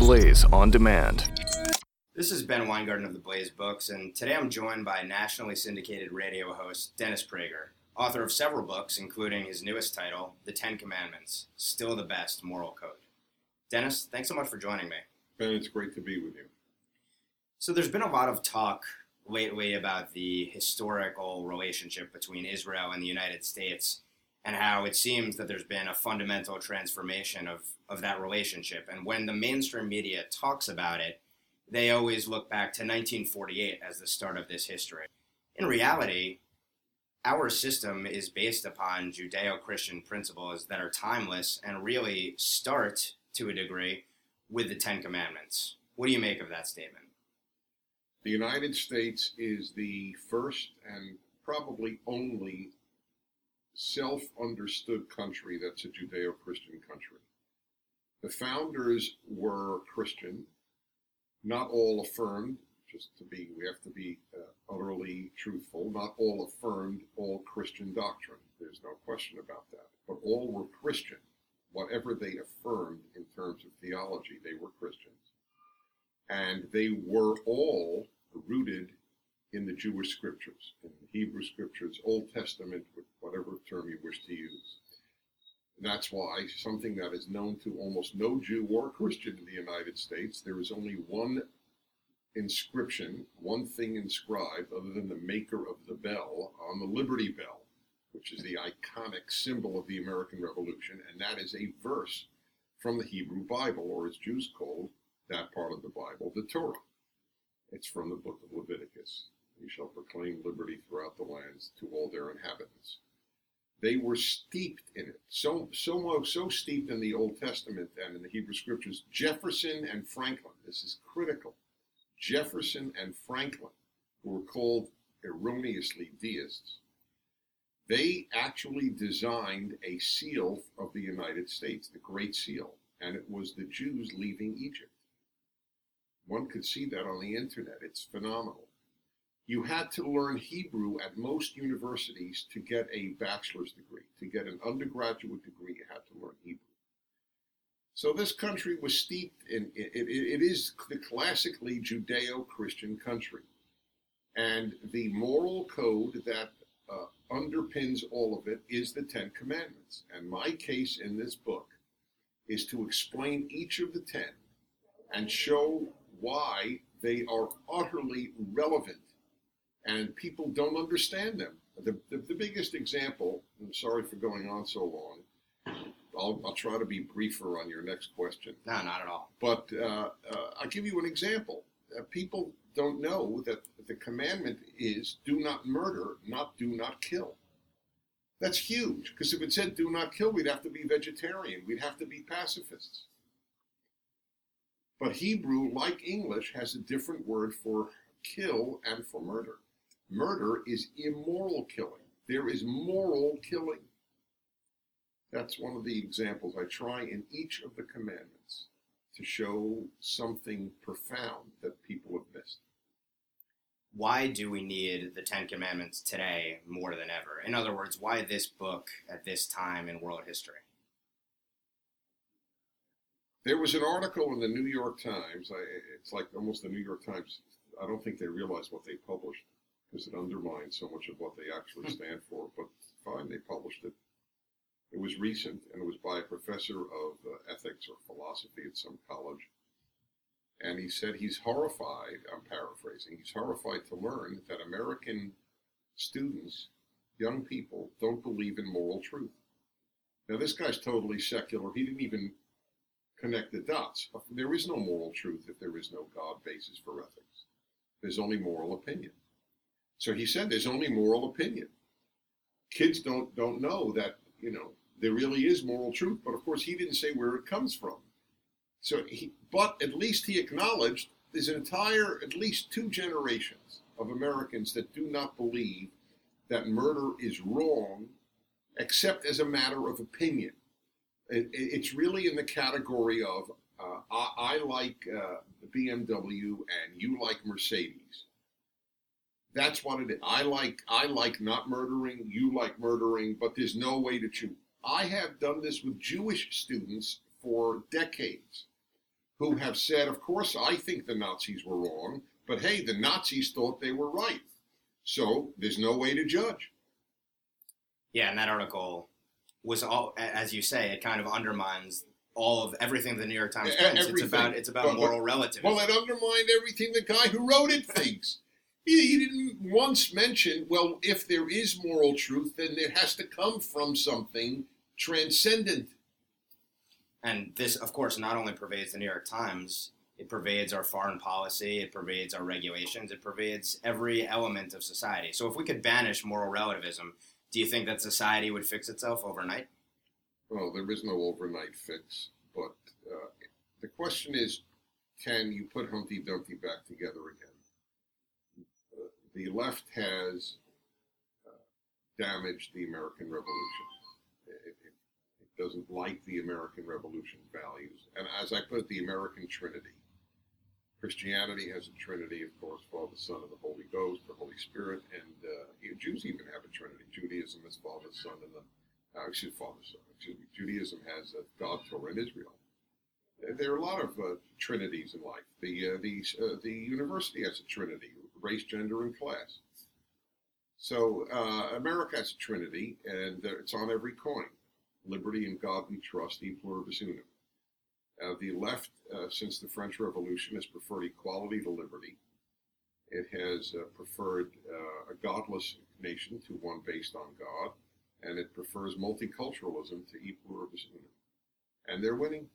Blaze on Demand. This is Ben Weingarten of the Blaze Books, and today I'm joined by nationally syndicated radio host Dennis Prager, author of several books, including his newest title, The Ten Commandments Still the Best Moral Code. Dennis, thanks so much for joining me. Ben, it's great to be with you. So, there's been a lot of talk lately about the historical relationship between Israel and the United States and how it seems that there's been a fundamental transformation of, of that relationship. And when the mainstream media talks about it, they always look back to 1948 as the start of this history. In reality, our system is based upon Judeo Christian principles that are timeless and really start, to a degree, with the Ten Commandments. What do you make of that statement? The United States is the first and probably only self understood country that's a Judeo Christian country. The founders were Christian, not all affirmed, just to be, we have to be uh, utterly truthful, not all affirmed all Christian doctrine. There's no question about that. But all were Christian. Whatever they affirmed in terms of theology, they were Christians. And they were all rooted in the Jewish scriptures, in the Hebrew scriptures, Old Testament, whatever term you wish to use. That's why something that is known to almost no Jew or Christian in the United States, there is only one inscription, one thing inscribed, other than the maker of the bell, on the Liberty Bell, which is the iconic symbol of the American Revolution, and that is a verse from the Hebrew Bible, or as Jews called that part of the Bible, the Torah. It's from the book of Leviticus. We shall proclaim liberty throughout the lands to all their inhabitants. They were steeped in it, so so so steeped in the Old Testament and in the Hebrew Scriptures. Jefferson and Franklin, this is critical. Jefferson and Franklin, who were called erroneously deists, they actually designed a seal of the United States, the Great Seal, and it was the Jews leaving Egypt. One could see that on the internet. It's phenomenal. You had to learn Hebrew at most universities to get a bachelor's degree. To get an undergraduate degree, you had to learn Hebrew. So this country was steeped in it, it, it is the classically Judeo-Christian country, and the moral code that uh, underpins all of it is the Ten Commandments. And my case in this book is to explain each of the ten and show why they are utterly relevant and people don't understand them. The, the, the, biggest example, I'm sorry for going on so long, I'll, I'll try to be briefer on your next question. No, not at all. But uh, uh, I'll give you an example. Uh, people don't know that the commandment is do not murder, not do not kill. That's huge because if it said do not kill, we'd have to be vegetarian, we'd have to be pacifists. But Hebrew, like English, has a different word for kill and for murder. Murder is immoral killing. There is moral killing. That's one of the examples I try in each of the commandments to show something profound that people have missed. Why do we need the Ten Commandments today more than ever? In other words, why this book at this time in world history? There was an article in the New York Times. I, it's like almost the New York Times. I don't think they realized what they published because it undermines so much of what they actually hmm. stand for. But fine, they published it. It was recent, and it was by a professor of uh, ethics or philosophy at some college. And he said he's horrified, I'm paraphrasing, he's horrified to learn that American students, young people, don't believe in moral truth. Now, this guy's totally secular. He didn't even connect the dots. There is no moral truth if there is no God basis for ethics. There's only moral opinion. So he said there's only moral opinion. Kids don't don't know that, you know, there really is moral truth, but of course he didn't say where it comes from. So he but at least he acknowledged there's an entire at least two generations of Americans that do not believe that murder is wrong except as a matter of opinion. It, it's really in the category of uh, I, I, like uh, BMW and you like Mercedes. That's what it is. I like I like not murdering. You like murdering, but there's no way to choose. I have done this with Jewish students for decades, who have said, of course, I think the Nazis were wrong, but hey, the Nazis thought they were right. So there's no way to judge. Yeah, and that article was all, as you say, it kind of undermines all of everything the New York Times prints. It's about it's about well, moral relativism. Well, it undermined everything the guy who wrote it thinks. He, he didn't once mention, well, if there is moral truth, then it has to come from something transcendent. And this, of course, not only pervades the New York Times, it pervades our foreign policy, it pervades our regulations, it pervades every element of society. So if we could banish moral relativism, do you think that society would fix itself overnight? Well, there is no overnight fix, but uh, the question is, can you put Humpty Dumpty back together again? The left has uh, damaged the American Revolution. It, it, it, doesn't like the American Revolution values. And as I put it, the American Trinity. Christianity has a Trinity, of course, Father, Son, and the Holy Ghost, the Holy Spirit, and uh, Jews even have a Trinity. Judaism is Father, Son, and the uh, excuse Father, Son. Excuse me. Judaism has a God, Torah, and Israel. There are a lot of uh, trinities in life. The uh, the uh, the university has a trinity: race, gender, and class. So uh, America has a trinity, and it's on every coin: liberty and God we trust, e pluribus unum. Uh, the left, uh, since the French Revolution, has preferred equality to liberty. It has preferred a godless nation to one based on God, and it prefers multiculturalism to e pluribus unum. And they're winning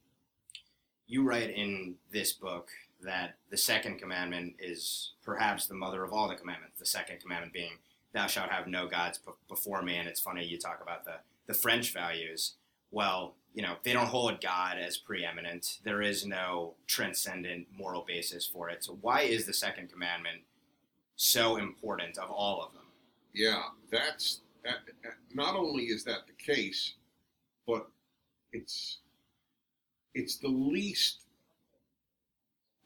you write in this book that the second commandment is perhaps the mother of all the commandments. The second commandment being, "Thou shalt have no gods before me." And it's funny you talk about the the French values. Well, you know they don't hold God as preeminent. There is no transcendent moral basis for it. So why is the second commandment so important of all of them? Yeah, that's that, not only is that the case, but it's it's the least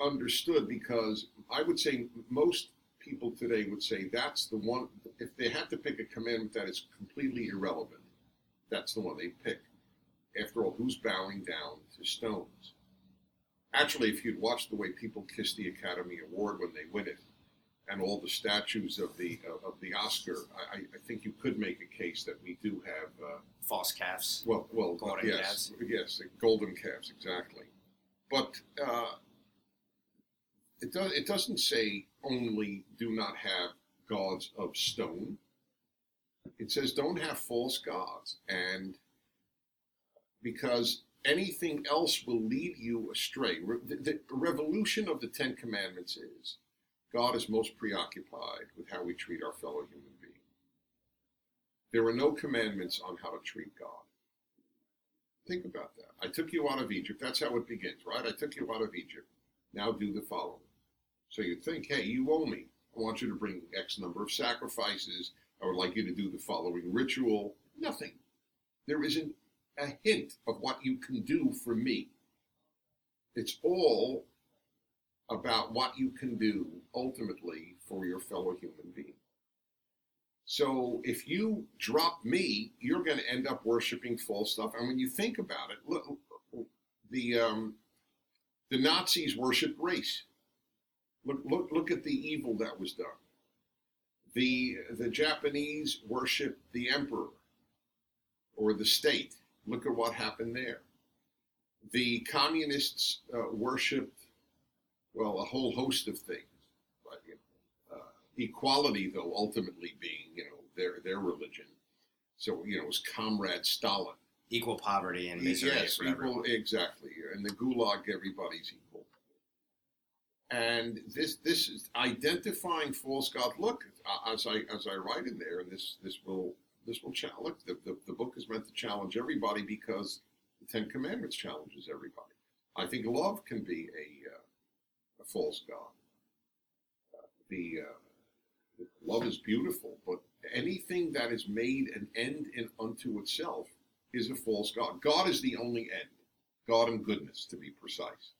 understood because I would say most people today would say that's the one. If they had to pick a commandment that is completely irrelevant, that's the one they pick. After all, who's bowing down to stones? Actually, if you'd watch the way people kiss the Academy Award when they win it, and all the statues of the of the Oscar, I, I think you could make a case that we do have uh, false calves. Well, well, golden yes, calves. yes, golden calves, exactly. But uh, it does it doesn't say only do not have gods of stone. It says don't have false gods, and because anything else will lead you astray. The, the revolution of the Ten Commandments is God is most preoccupied with how we treat our fellow human being. There are no commandments on how to treat God. Think about that. I took you out of Egypt. That's how it begins, right? I took you out of Egypt. Now do the following. So you think, hey, you owe me. I want you to bring X number of sacrifices. I would like you to do the following ritual. Nothing. There isn't a hint of what you can do for me. It's all about what you can do ultimately for your fellow human being. So if you drop me, you're going to end up worshiping false stuff. And when you think about it, look, the um, the Nazis worshiped race. Look, look, look at the evil that was done. The the Japanese worshiped the emperor or the state. Look at what happened there. The communists uh, worshipped well, a whole host of things. But you know, uh, equality, though, ultimately being you know their their religion. So you know, it was Comrade Stalin. Equal poverty and misery. Yes, equal exactly. And the Gulag, everybody's equal. And this this is identifying false God. Look, as I as I write in there, and this this will this will challenge. The, the, the book is meant to challenge everybody because the Ten Commandments challenges everybody. I think love can be a uh, a false god. Uh, the uh, love is beautiful, but anything that is made an end in unto itself is a false god. God is the only end. God and goodness, to be precise.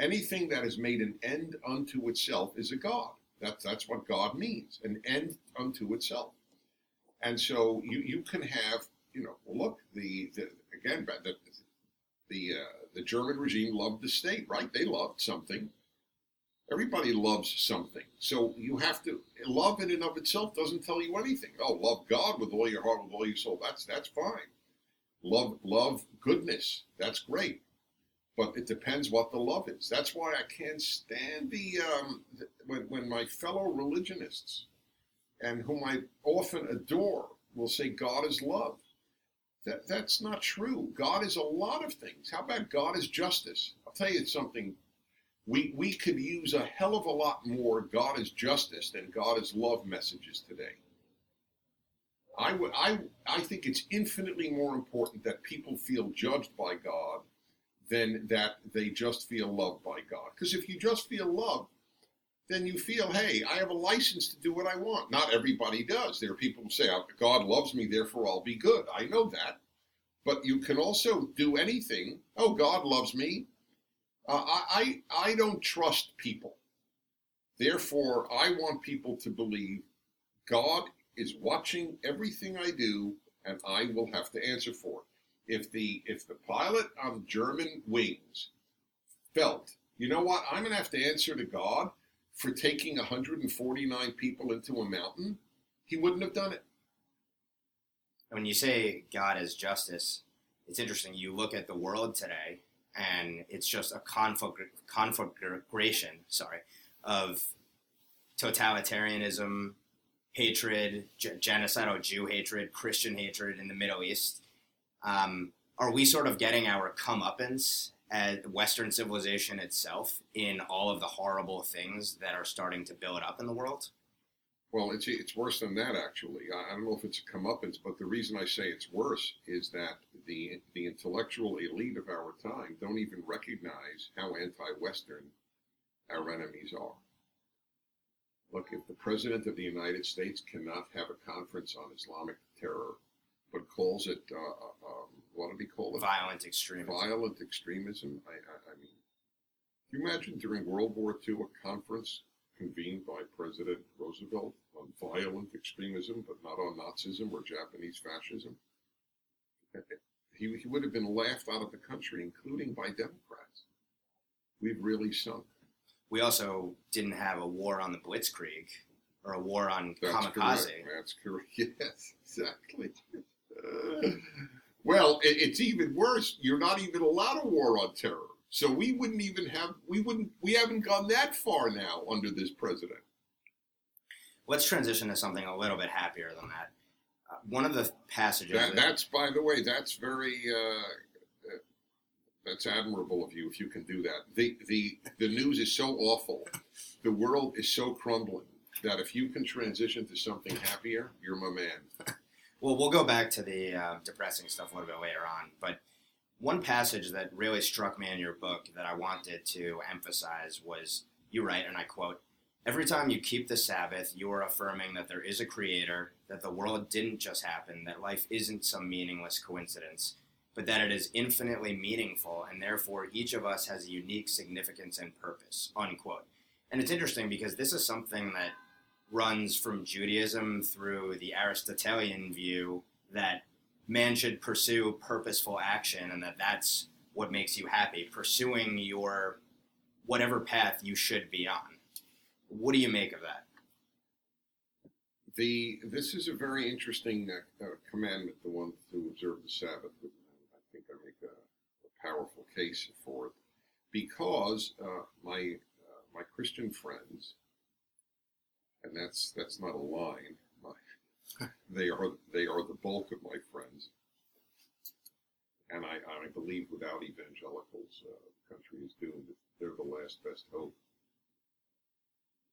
Anything that is made an end unto itself is a god. That's that's what God means, an end unto itself. And so you you can have you know look the, the again the the uh, the German regime loved the state, right? They loved something. Everybody loves something. So you have to love in and of itself doesn't tell you anything. Oh, love God with all your heart, with all your soul. That's that's fine. Love love goodness. That's great. But it depends what the love is. That's why I can't stand the, um, the when when my fellow religionists and whom I often adore will say God is love. That, that's not true. God is a lot of things. How about God is justice? I'll tell you it's something. We, we could use a hell of a lot more God is justice than God is love messages today. I, I, I think it's infinitely more important that people feel judged by God than that they just feel loved by God. Because if you just feel loved, then you feel, hey, I have a license to do what I want. Not everybody does. There are people who say, oh, God loves me, therefore I'll be good. I know that. But you can also do anything. Oh, God loves me. Uh, I, I, I don't trust people. Therefore, I want people to believe God is watching everything I do and I will have to answer for it. If the if the pilot on Germanwings felt, you know what, I'm gonna have to answer to God for taking 149 people into a mountain, he wouldn't have done it. When you say God is justice, it's interesting. You look at the world today, and it's just a conflagration, sorry, of totalitarianism, hatred, genocidal Jew hatred, Christian hatred in the Middle East. Um, are we sort of getting our comeuppance at Western civilization itself in all of the horrible things that are starting to build up in the world? Well, it's it's worse than that actually. I, don't know if it's a comeuppance, but the reason I say it's worse is that the the intellectual elite of our time don't even recognize how anti-Western our enemies are. Look, if the president of the United States cannot have a conference on Islamic terror, but calls it uh, what do we call it? Violent extremism. Violent extremism. I, I, I mean, can you imagine during World War II a conference convened by President Roosevelt on violent extremism, but not on Nazism or Japanese fascism? He, he would have been laughed out of the country, including by Democrats. We've really sunk. We also didn't have a war on the Blitzkrieg or a war on That's kamikaze. Correct. That's correct. Yes, exactly. Uh, well, it, it's even worse. You're not even allowed a war on terror. So we wouldn't even have we wouldn't we haven't gone that far now under this president. Let's transition to something a little bit happier than that. Uh, one of the passages. That, that's by the way, that's very uh, that's admirable of you if you can do that. The the the news is so awful, the world is so crumbling that if you can transition to something happier, you're my man. Well, we'll go back to the uh, depressing stuff a little bit later on. But one passage that really struck me in your book that I wanted to emphasize was you write, and I quote, Every time you keep the Sabbath, you are affirming that there is a creator, that the world didn't just happen, that life isn't some meaningless coincidence, but that it is infinitely meaningful, and therefore each of us has a unique significance and purpose. Unquote. And it's interesting because this is something that runs from Judaism through the Aristotelian view that man should pursue purposeful action and that that's what makes you happy, pursuing your whatever path you should be on. What do you make of that? The this is a very interesting uh, uh, commandment, the one to observe the Sabbath. I think I make a, a powerful case for it because uh, my uh, my Christian friends and that's that's not a line. My, they are they are the bulk of my friends, and I, I believe without evangelicals, uh, the country is doomed. They're the last best hope.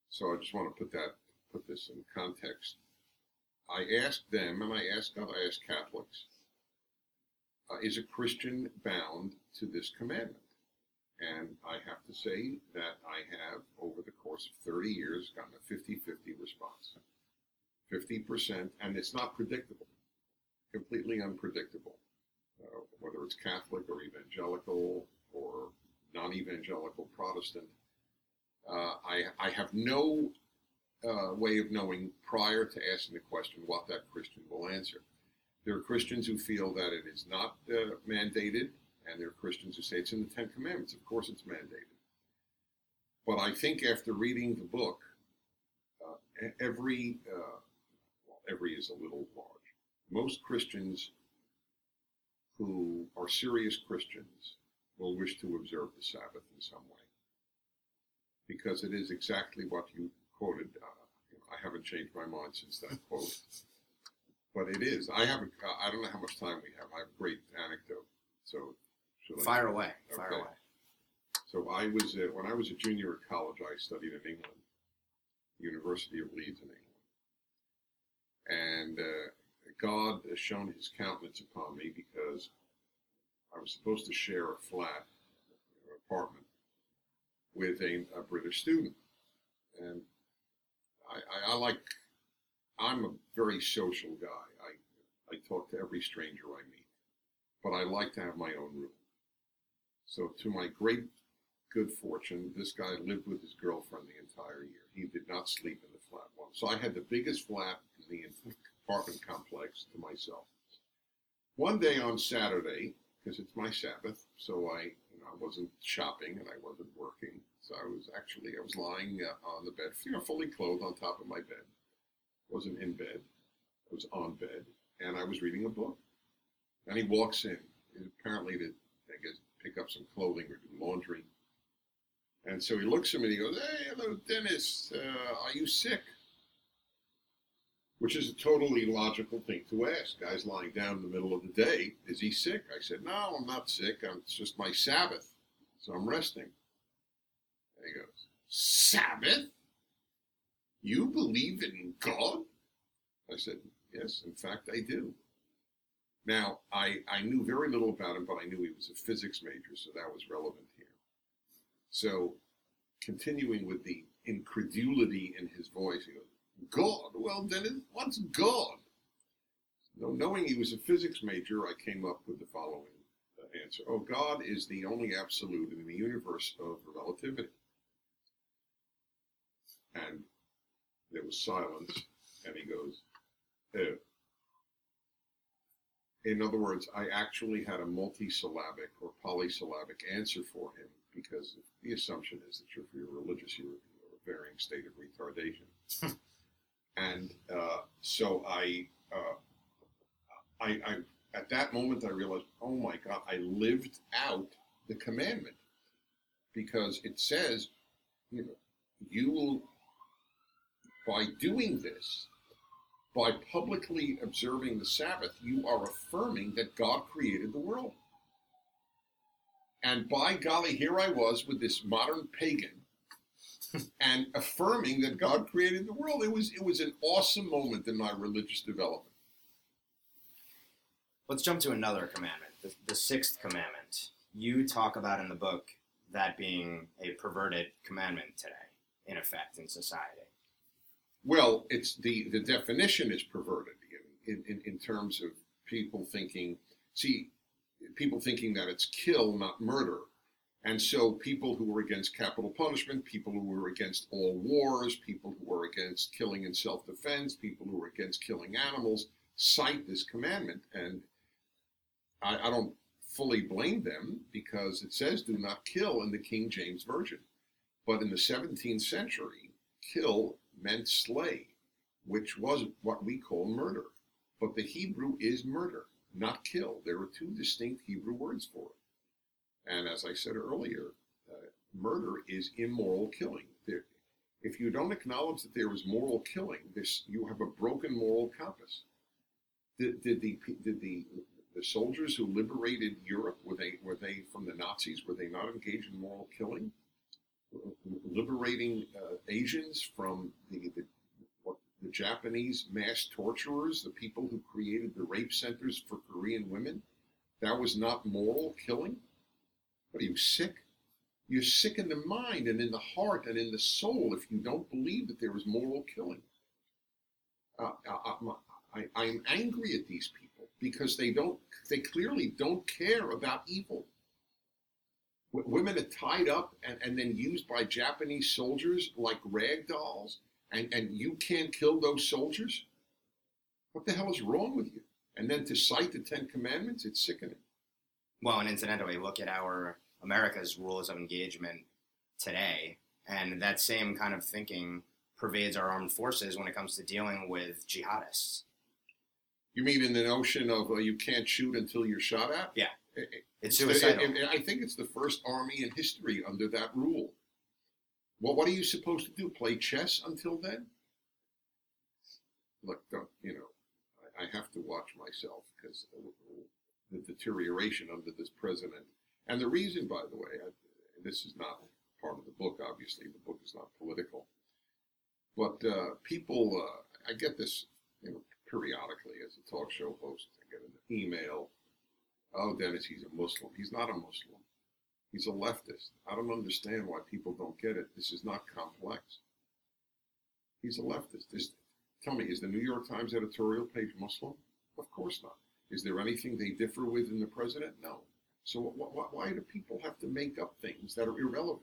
So I just want to put that put this in context. I asked them, and I asked God, I asked Catholics, uh, is a Christian bound to this commandment? And I have to say that I have, over the course of 30 years, gotten a 50 50 response. 50%, and it's not predictable, completely unpredictable. Uh, whether it's Catholic or evangelical or non evangelical Protestant, uh, I, I have no uh, way of knowing prior to asking the question what that Christian will answer. There are Christians who feel that it is not uh, mandated And there are Christians who say it's in the Ten Commandments. Of course, it's mandated. But I think after reading the book, uh, every uh, well, every is a little large. Most Christians who are serious Christians will wish to observe the Sabbath in some way because it is exactly what you quoted. Uh, I haven't changed my mind since that quote, but it is. I haven't. I don't know how much time we have. I have a great anecdote. So, fire away. Fire okay. away. So I was uh, when I was a junior at college. I studied in England, University of Leeds in England, and uh, God has shown His countenance upon me because I was supposed to share a flat, an apartment, with a, a British student, and I, I, I like. I'm a very social guy. I I talk to every stranger I meet, but I like to have my own room. So to my great good fortune, this guy lived with his girlfriend the entire year. He did not sleep in the flat one. So I had the biggest flat in the apartment complex to myself. One day on Saturday, because it's my Sabbath, so I, you know, I wasn't shopping and I wasn't working. So I was actually I was lying uh, on the bed, you know, fully clothed on top of my bed. wasn't in bed. I was on bed, and I was reading a book. And he walks in, apparently guess pick up some clothing or do laundry. And so he looks at me and he goes, Hey, hello, Dennis. Uh, are you sick? Which is a totally logical thing to ask. Guy's lying down in the middle of the day. Is he sick? I said, No, I'm not sick. I'm, it's just my Sabbath. So I'm resting. And he goes, Sabbath? You believe in God? I said, Yes, in fact, I do. Now, I, I knew very little about him, but I knew he was a physics major, so that was relevant here. So, continuing with the incredulity in his voice, he goes, God? Well, then what's God? No, knowing he was a physics major, I came up with the following uh, answer. Oh, God is the only absolute in the universe of relativity. And there was silence, and he goes, oh. In other words, I actually had a multisyllabic or polysyllabic answer for him because the assumption is that if you're religious, you're a varying state of retardation. and uh, so I, uh, I, I, at that moment, I realized, oh my God, I lived out the commandment because it says, you know, you will, by doing this, by publicly observing the Sabbath, you are affirming that God created the world. And by golly, here I was with this modern pagan and affirming that God created the world. It was it was an awesome moment in my religious development. Let's jump to another commandment, the, the sixth commandment. You talk about in the book that being a perverted commandment today, in effect, in society. Well, it's the the definition is perverted in, in, in terms of people thinking. See, people thinking that it's kill, not murder. And so people who were against capital punishment, people who were against all wars, people who were against killing in self-defense, people who were against killing animals, cite this commandment. And I, I don't fully blame them because it says do not kill in the King James Version. But in the 17th century, kill meant slay, which was what we call murder. But the Hebrew is murder not kill. There are two distinct Hebrew words for it. And as I said earlier, uh, murder is immoral killing. There, if you don't acknowledge that there is moral killing, this you have a broken moral compass. Did, did the did the the soldiers who liberated Europe were they were they from the Nazis? Were they not engaged in moral killing? Liberating uh, Asians from the, the the Japanese mass torturers, the people who created the rape centers for Korean women, that was not moral killing? But are you sick? You're sick in the mind and in the heart and in the soul if you don't believe that there is moral killing. Uh, uh, uh I, I am angry at these people because they don't, they clearly don't care about evil. W- women are tied up and, and then used by Japanese soldiers like rag dolls and, and you can't kill those soldiers? What the hell is wrong with you? And then to cite the Ten Commandments, it's sickening. Well, and incidentally, look at our America's rules of engagement today, and that same kind of thinking pervades our armed forces when it comes to dealing with jihadists. You mean in the notion of uh, you can't shoot until you're shot at? Yeah. It- it- It's the- suicidal. and I think it's the first army in history under that rule. Well, what are you supposed to do? Play chess until then? Look, don't, you know, I, I have to watch myself because the deterioration under this president. And the reason, by the way, I, this is not part of the book, obviously, the book is not political. But uh, people, uh, I get this, you know, periodically as a talk show host. I get an email. Oh, Dennis, he's a Muslim. He's not a Muslim. He's a leftist. I don't understand why people don't get it. This is not complex. He's a leftist. This, tell me, is the New York Times editorial page Muslim? Of course not. Is there anything they differ with in the president? No. So wh- wh- why do people have to make up things that are irrelevant?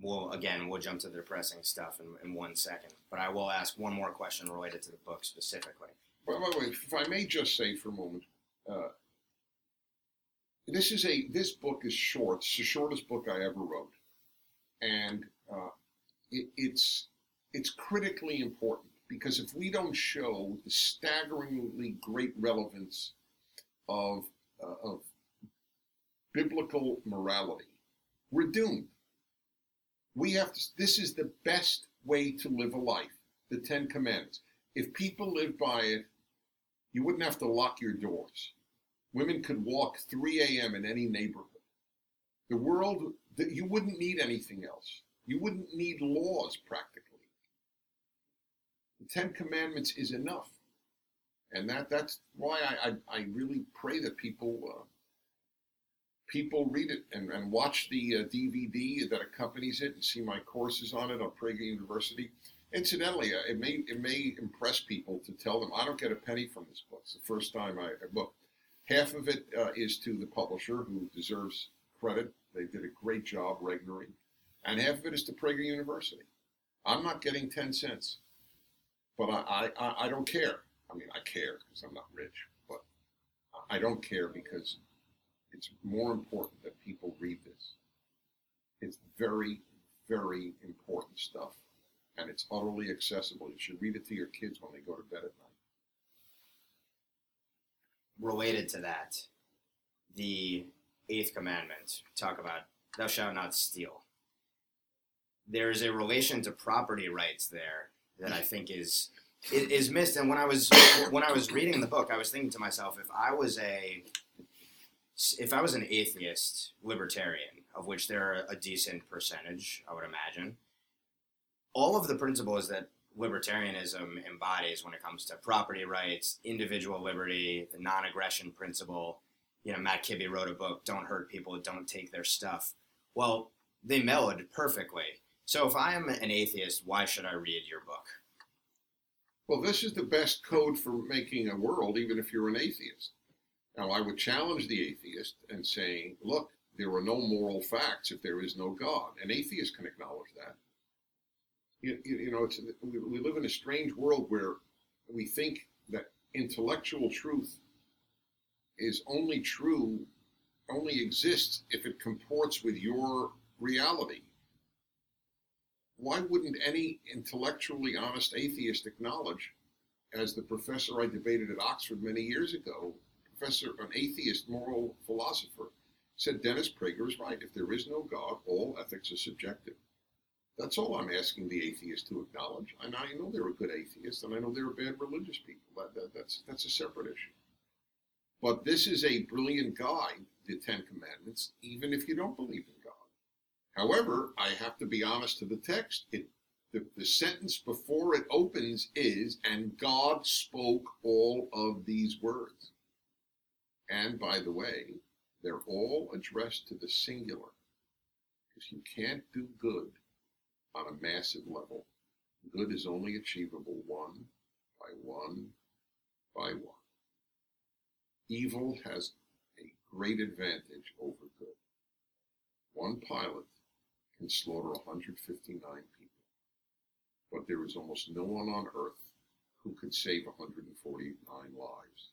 We'll again, we'll jump to the depressing stuff in, in one second, but I will ask one more question related to the book specifically. By the way, if I may just say for a moment, uh, this is a this book is short. It's the shortest book I ever wrote, and uh, it, it's it's critically important because if we don't show the staggeringly great relevance of uh, of biblical morality, we're doomed. We have to. This is the best way to live a life. The Ten Commandments. If people live by it, you wouldn't have to lock your doors. Women could walk 3 a.m. in any neighborhood. The world, that you wouldn't need anything else. You wouldn't need laws practically. The Ten Commandments is enough. And that, that's why I, I, I really pray that people uh, people read it and, and watch the uh, DVD that accompanies it and see my courses on it on Prager University. Incidentally, uh, it may it may impress people to tell them I don't get a penny from this book. It's the first time I, look. Half of it uh, is to the publisher, who deserves credit. They did a great job, Regnery, and half of it is to Prager University. I'm not getting ten cents, but I I, I don't care. I mean, I care because I'm not rich, but I don't care because it's more important that people read this. It's very, very important stuff, and it's utterly accessible. You should read it to your kids when they go to bed at night. Related to that, the eighth commandment talk about thou shalt not steal. There is a relation to property rights there that I think is is missed. And when I was when I was reading the book, I was thinking to myself, if I was a if I was an atheist libertarian, of which there are a decent percentage, I would imagine, all of the principles that libertarianism embodies when it comes to property rights, individual liberty, the non-aggression principle. You know, Matt Kibbe wrote a book, "Don't Hurt People, Don't Take Their Stuff." Well, they mellowed perfectly. So if I am an atheist, why should I read your book? Well, this is the best code for making a world, even if you're an atheist. Now, I would challenge the atheist and saying, look, there are no moral facts if there is no God. An atheist can acknowledge that. You, you, know, it's, we, we live in a strange world where we think that intellectual truth is only true, only exists if it comports with your reality. Why wouldn't any intellectually honest atheist acknowledge, as the professor I debated at Oxford many years ago, professor, an atheist moral philosopher, said Dennis Prager is right. If there is no God, all ethics are subjective. That's all I'm asking the atheist to acknowledge. And I know they're a good atheist, and I know they're bad religious people. That, that, that's that's a separate issue. But this is a brilliant guide, the Ten Commandments, even if you don't believe in God. However, I have to be honest to the text. It, the, the sentence before it opens is, and God spoke all of these words. And by the way, they're all addressed to the singular. Because you can't do good on a massive level. Good is only achievable one by one by one. Evil has a great advantage over good. One pilot can slaughter 159 people, but there is almost no one on earth who could save 149 lives.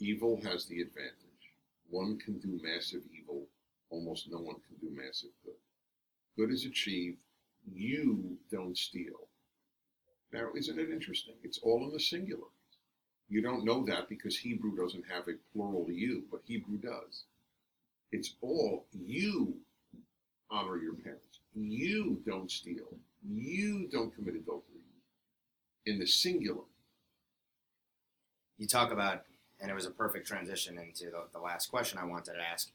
Evil has the advantage. One can do massive evil, almost no one can do massive good. Good is achieved, you don't steal. Now, isn't it interesting? It's all in the singular. You don't know that because Hebrew doesn't have a plural you, but Hebrew does. It's all you honor your parents. You don't steal. You don't commit adultery. In the singular. You talk about, and it was a perfect transition into the, the last question I wanted to ask.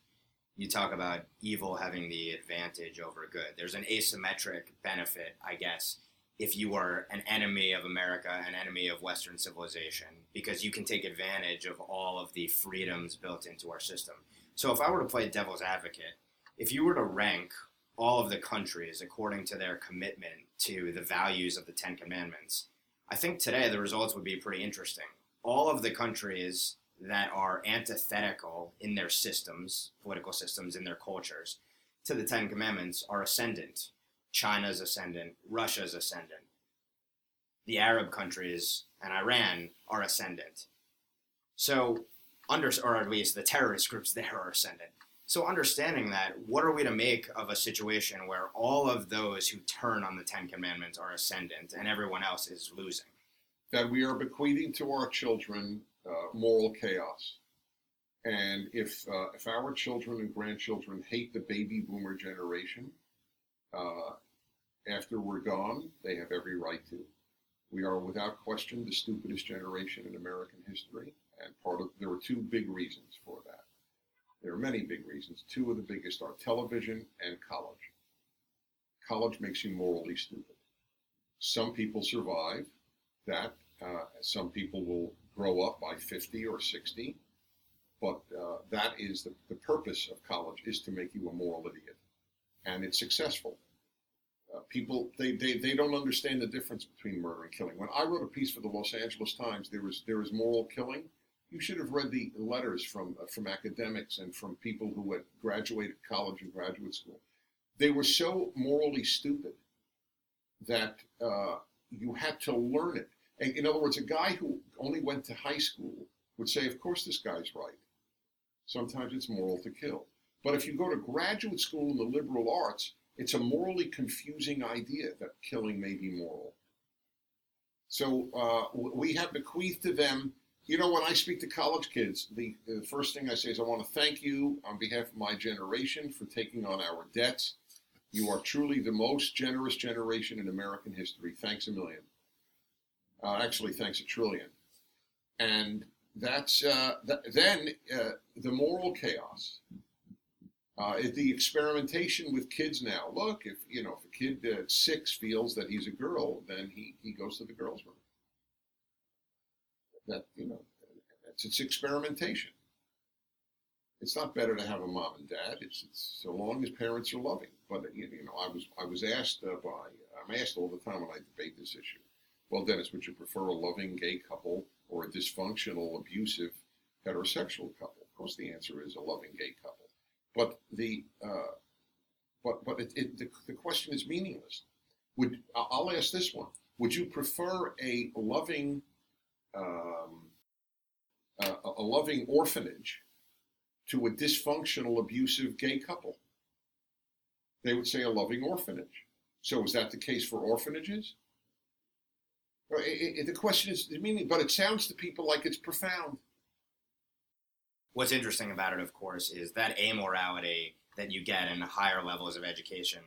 You talk about evil having the advantage over good. There's an asymmetric benefit, I guess, if you are an enemy of America, an enemy of Western civilization, because you can take advantage of all of the freedoms built into our system. So if I were to play devil's advocate, if you were to rank all of the countries according to their commitment to the values of the Ten Commandments, I think today the results would be pretty interesting. All of the countries that are antithetical in their systems, political systems, in their cultures, to the Ten Commandments are ascendant. China's ascendant, Russia's ascendant. The Arab countries and Iran are ascendant. So, under, or at least the terrorist groups there are ascendant. So, understanding that, what are we to make of a situation where all of those who turn on the Ten Commandments are ascendant and everyone else is losing? That we are bequeathing to our children uh, moral chaos. And if, uh, if our children and grandchildren hate the baby boomer generation, uh, after we're gone, they have every right to. We are without question the stupidest generation in American history, and part of there are two big reasons for that. There are many big reasons. Two of the biggest are television and college. College makes you morally stupid. Some people survive that. Uh, some people will grow up by 50 or 60. But uh, that is the, the purpose of college is to make you a moral idiot. And it's successful. Uh, people they, they, they don't understand the difference between murder and killing. When I wrote a piece for the Los Angeles Times, there was there was moral killing. You should have read the letters from uh, from academics and from people who had graduated college and graduate school. They were so morally stupid that uh, you had to learn it. In other words, a guy who only went to high school would say, "Of course, this guy's right." Sometimes it's moral to kill. But if you go to graduate school in the liberal arts, it's a morally confusing idea that killing may be moral. So uh, we have bequeathed to them. You know, when I speak to college kids, the, the first thing I say is, I want to thank you on behalf of my generation for taking on our debts. You are truly the most generous generation in American history. Thanks a million. Uh, actually, thanks a trillion. And that's uh, th- then uh, the moral chaos uh, the experimentation with kids now. Look, if you know, if a kid at six feels that he's a girl, then he, he goes to the girls' room. That you know, that's its experimentation. It's not better to have a mom and dad. It's, it's so long as parents are loving. But you know, I was I was asked uh, by I'm asked all the time when I debate this issue. Well, Dennis, would you prefer a loving gay couple or a dysfunctional, abusive heterosexual couple? Of course, the answer is a loving gay couple. But the uh, but but it, it, the, the question is meaningless. Would I'll ask this one: Would you prefer a loving um, uh, a loving orphanage to a dysfunctional, abusive gay couple? They would say a loving orphanage. So is that the case for orphanages? It, it, the question is the meaning, but it sounds to people like it's profound. What's interesting about it, of course, is that amorality that you get in higher levels of education,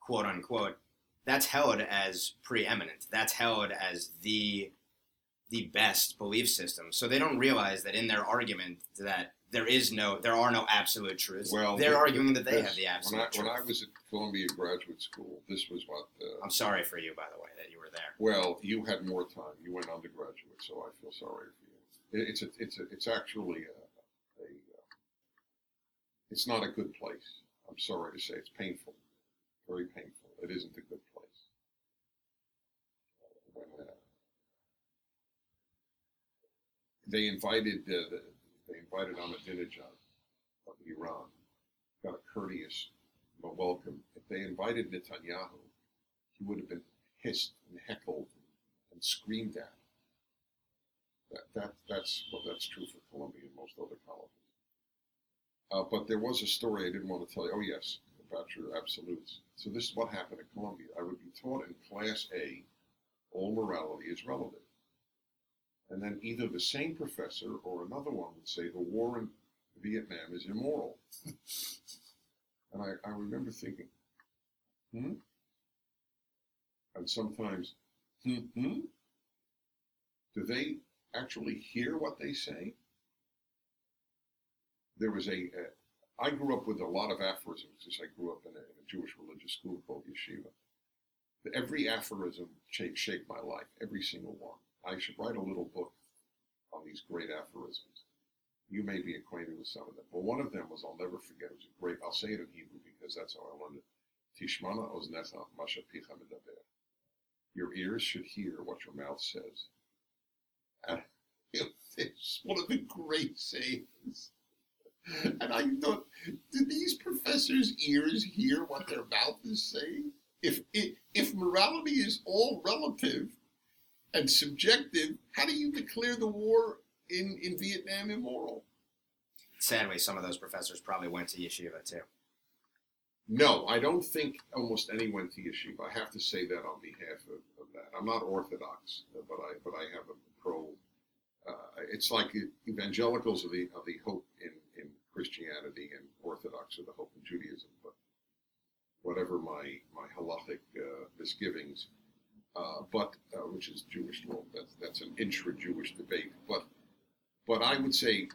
quote unquote, that's held as preeminent. That's held as the the best belief system. So they don't realize that in their argument that there is no, there are no absolute truths. Well, they're arguing that they have the absolute when I, truth. When I was at Columbia Graduate School, this was what. Uh, I'm sorry for you, by the way, that you were there. Well, you had more time. You went undergraduate, so I feel sorry for you. It's a, it's a, it's actually a, it's not a good place. I'm sorry to say it's painful, very painful. It isn't a good place. When, uh, they invited uh, the, invited Ahmadinejad of Iran, got a courteous welcome. If they invited Netanyahu, he would have been hissed and heckled and screamed at. That, that that's well, that's true for Columbia and most other colleges. Uh, but there was a story I didn't want to tell you. Oh yes, about your absolutes. So this is what happened at Columbia. I would be taught in Class A, all morality is relative. And then either the same professor or another one would say the war in Vietnam is immoral. and I, I remember thinking, hmm? And sometimes, hmm, hmm? Do they actually hear what they say? There was a. a I grew up with a lot of aphorisms because I grew up in a, in a Jewish religious school called Yeshiva. Every aphorism shaped, shaped my life, every single one. I should write a little book on these great aphorisms. You may be acquainted with some of them. Well, one of them was I'll never forget. It was a great. I'll say it in Hebrew because that's how I learned it. Tishmana oznecha mashapicha medaber. Your ears should hear what your mouth says. It's one of the great sayings. And I thought, do these professors' ears hear what their mouth is saying? If, if if morality is all relative and subjective, how do you declare the war in, in Vietnam immoral? Sadly, some of those professors probably went to yeshiva too. No, I don't think almost any went to yeshiva. I have to say that on behalf of, of that. I'm not orthodox, but I but I have a pro. Uh, it's like evangelicals are the are the hope in, in Christianity and Orthodox are the hope in Judaism. But whatever my my halachic uh, misgivings, uh, but which is Jewish law. That's that's an intra-Jewish debate. But but I would say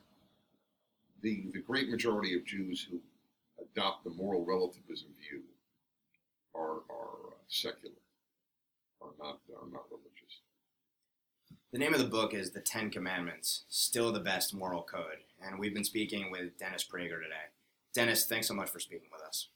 the the great majority of Jews who adopt the moral relativism view are are uh, secular, are not are not religious. The name of the book is The Ten Commandments, Still the Best Moral Code, and we've been speaking with Dennis Prager today. Dennis, thanks so much for speaking with us.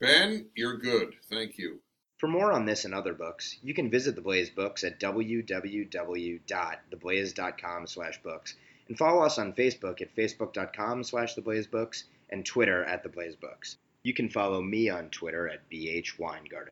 Ben, you're good. Thank you. For more on this and other books, you can visit The Blaze Books at www.theblaze.com slash books and follow us on Facebook at facebook.com slash theblazebooks and Twitter at theblazebooks. You can follow me on Twitter at bhweingarten.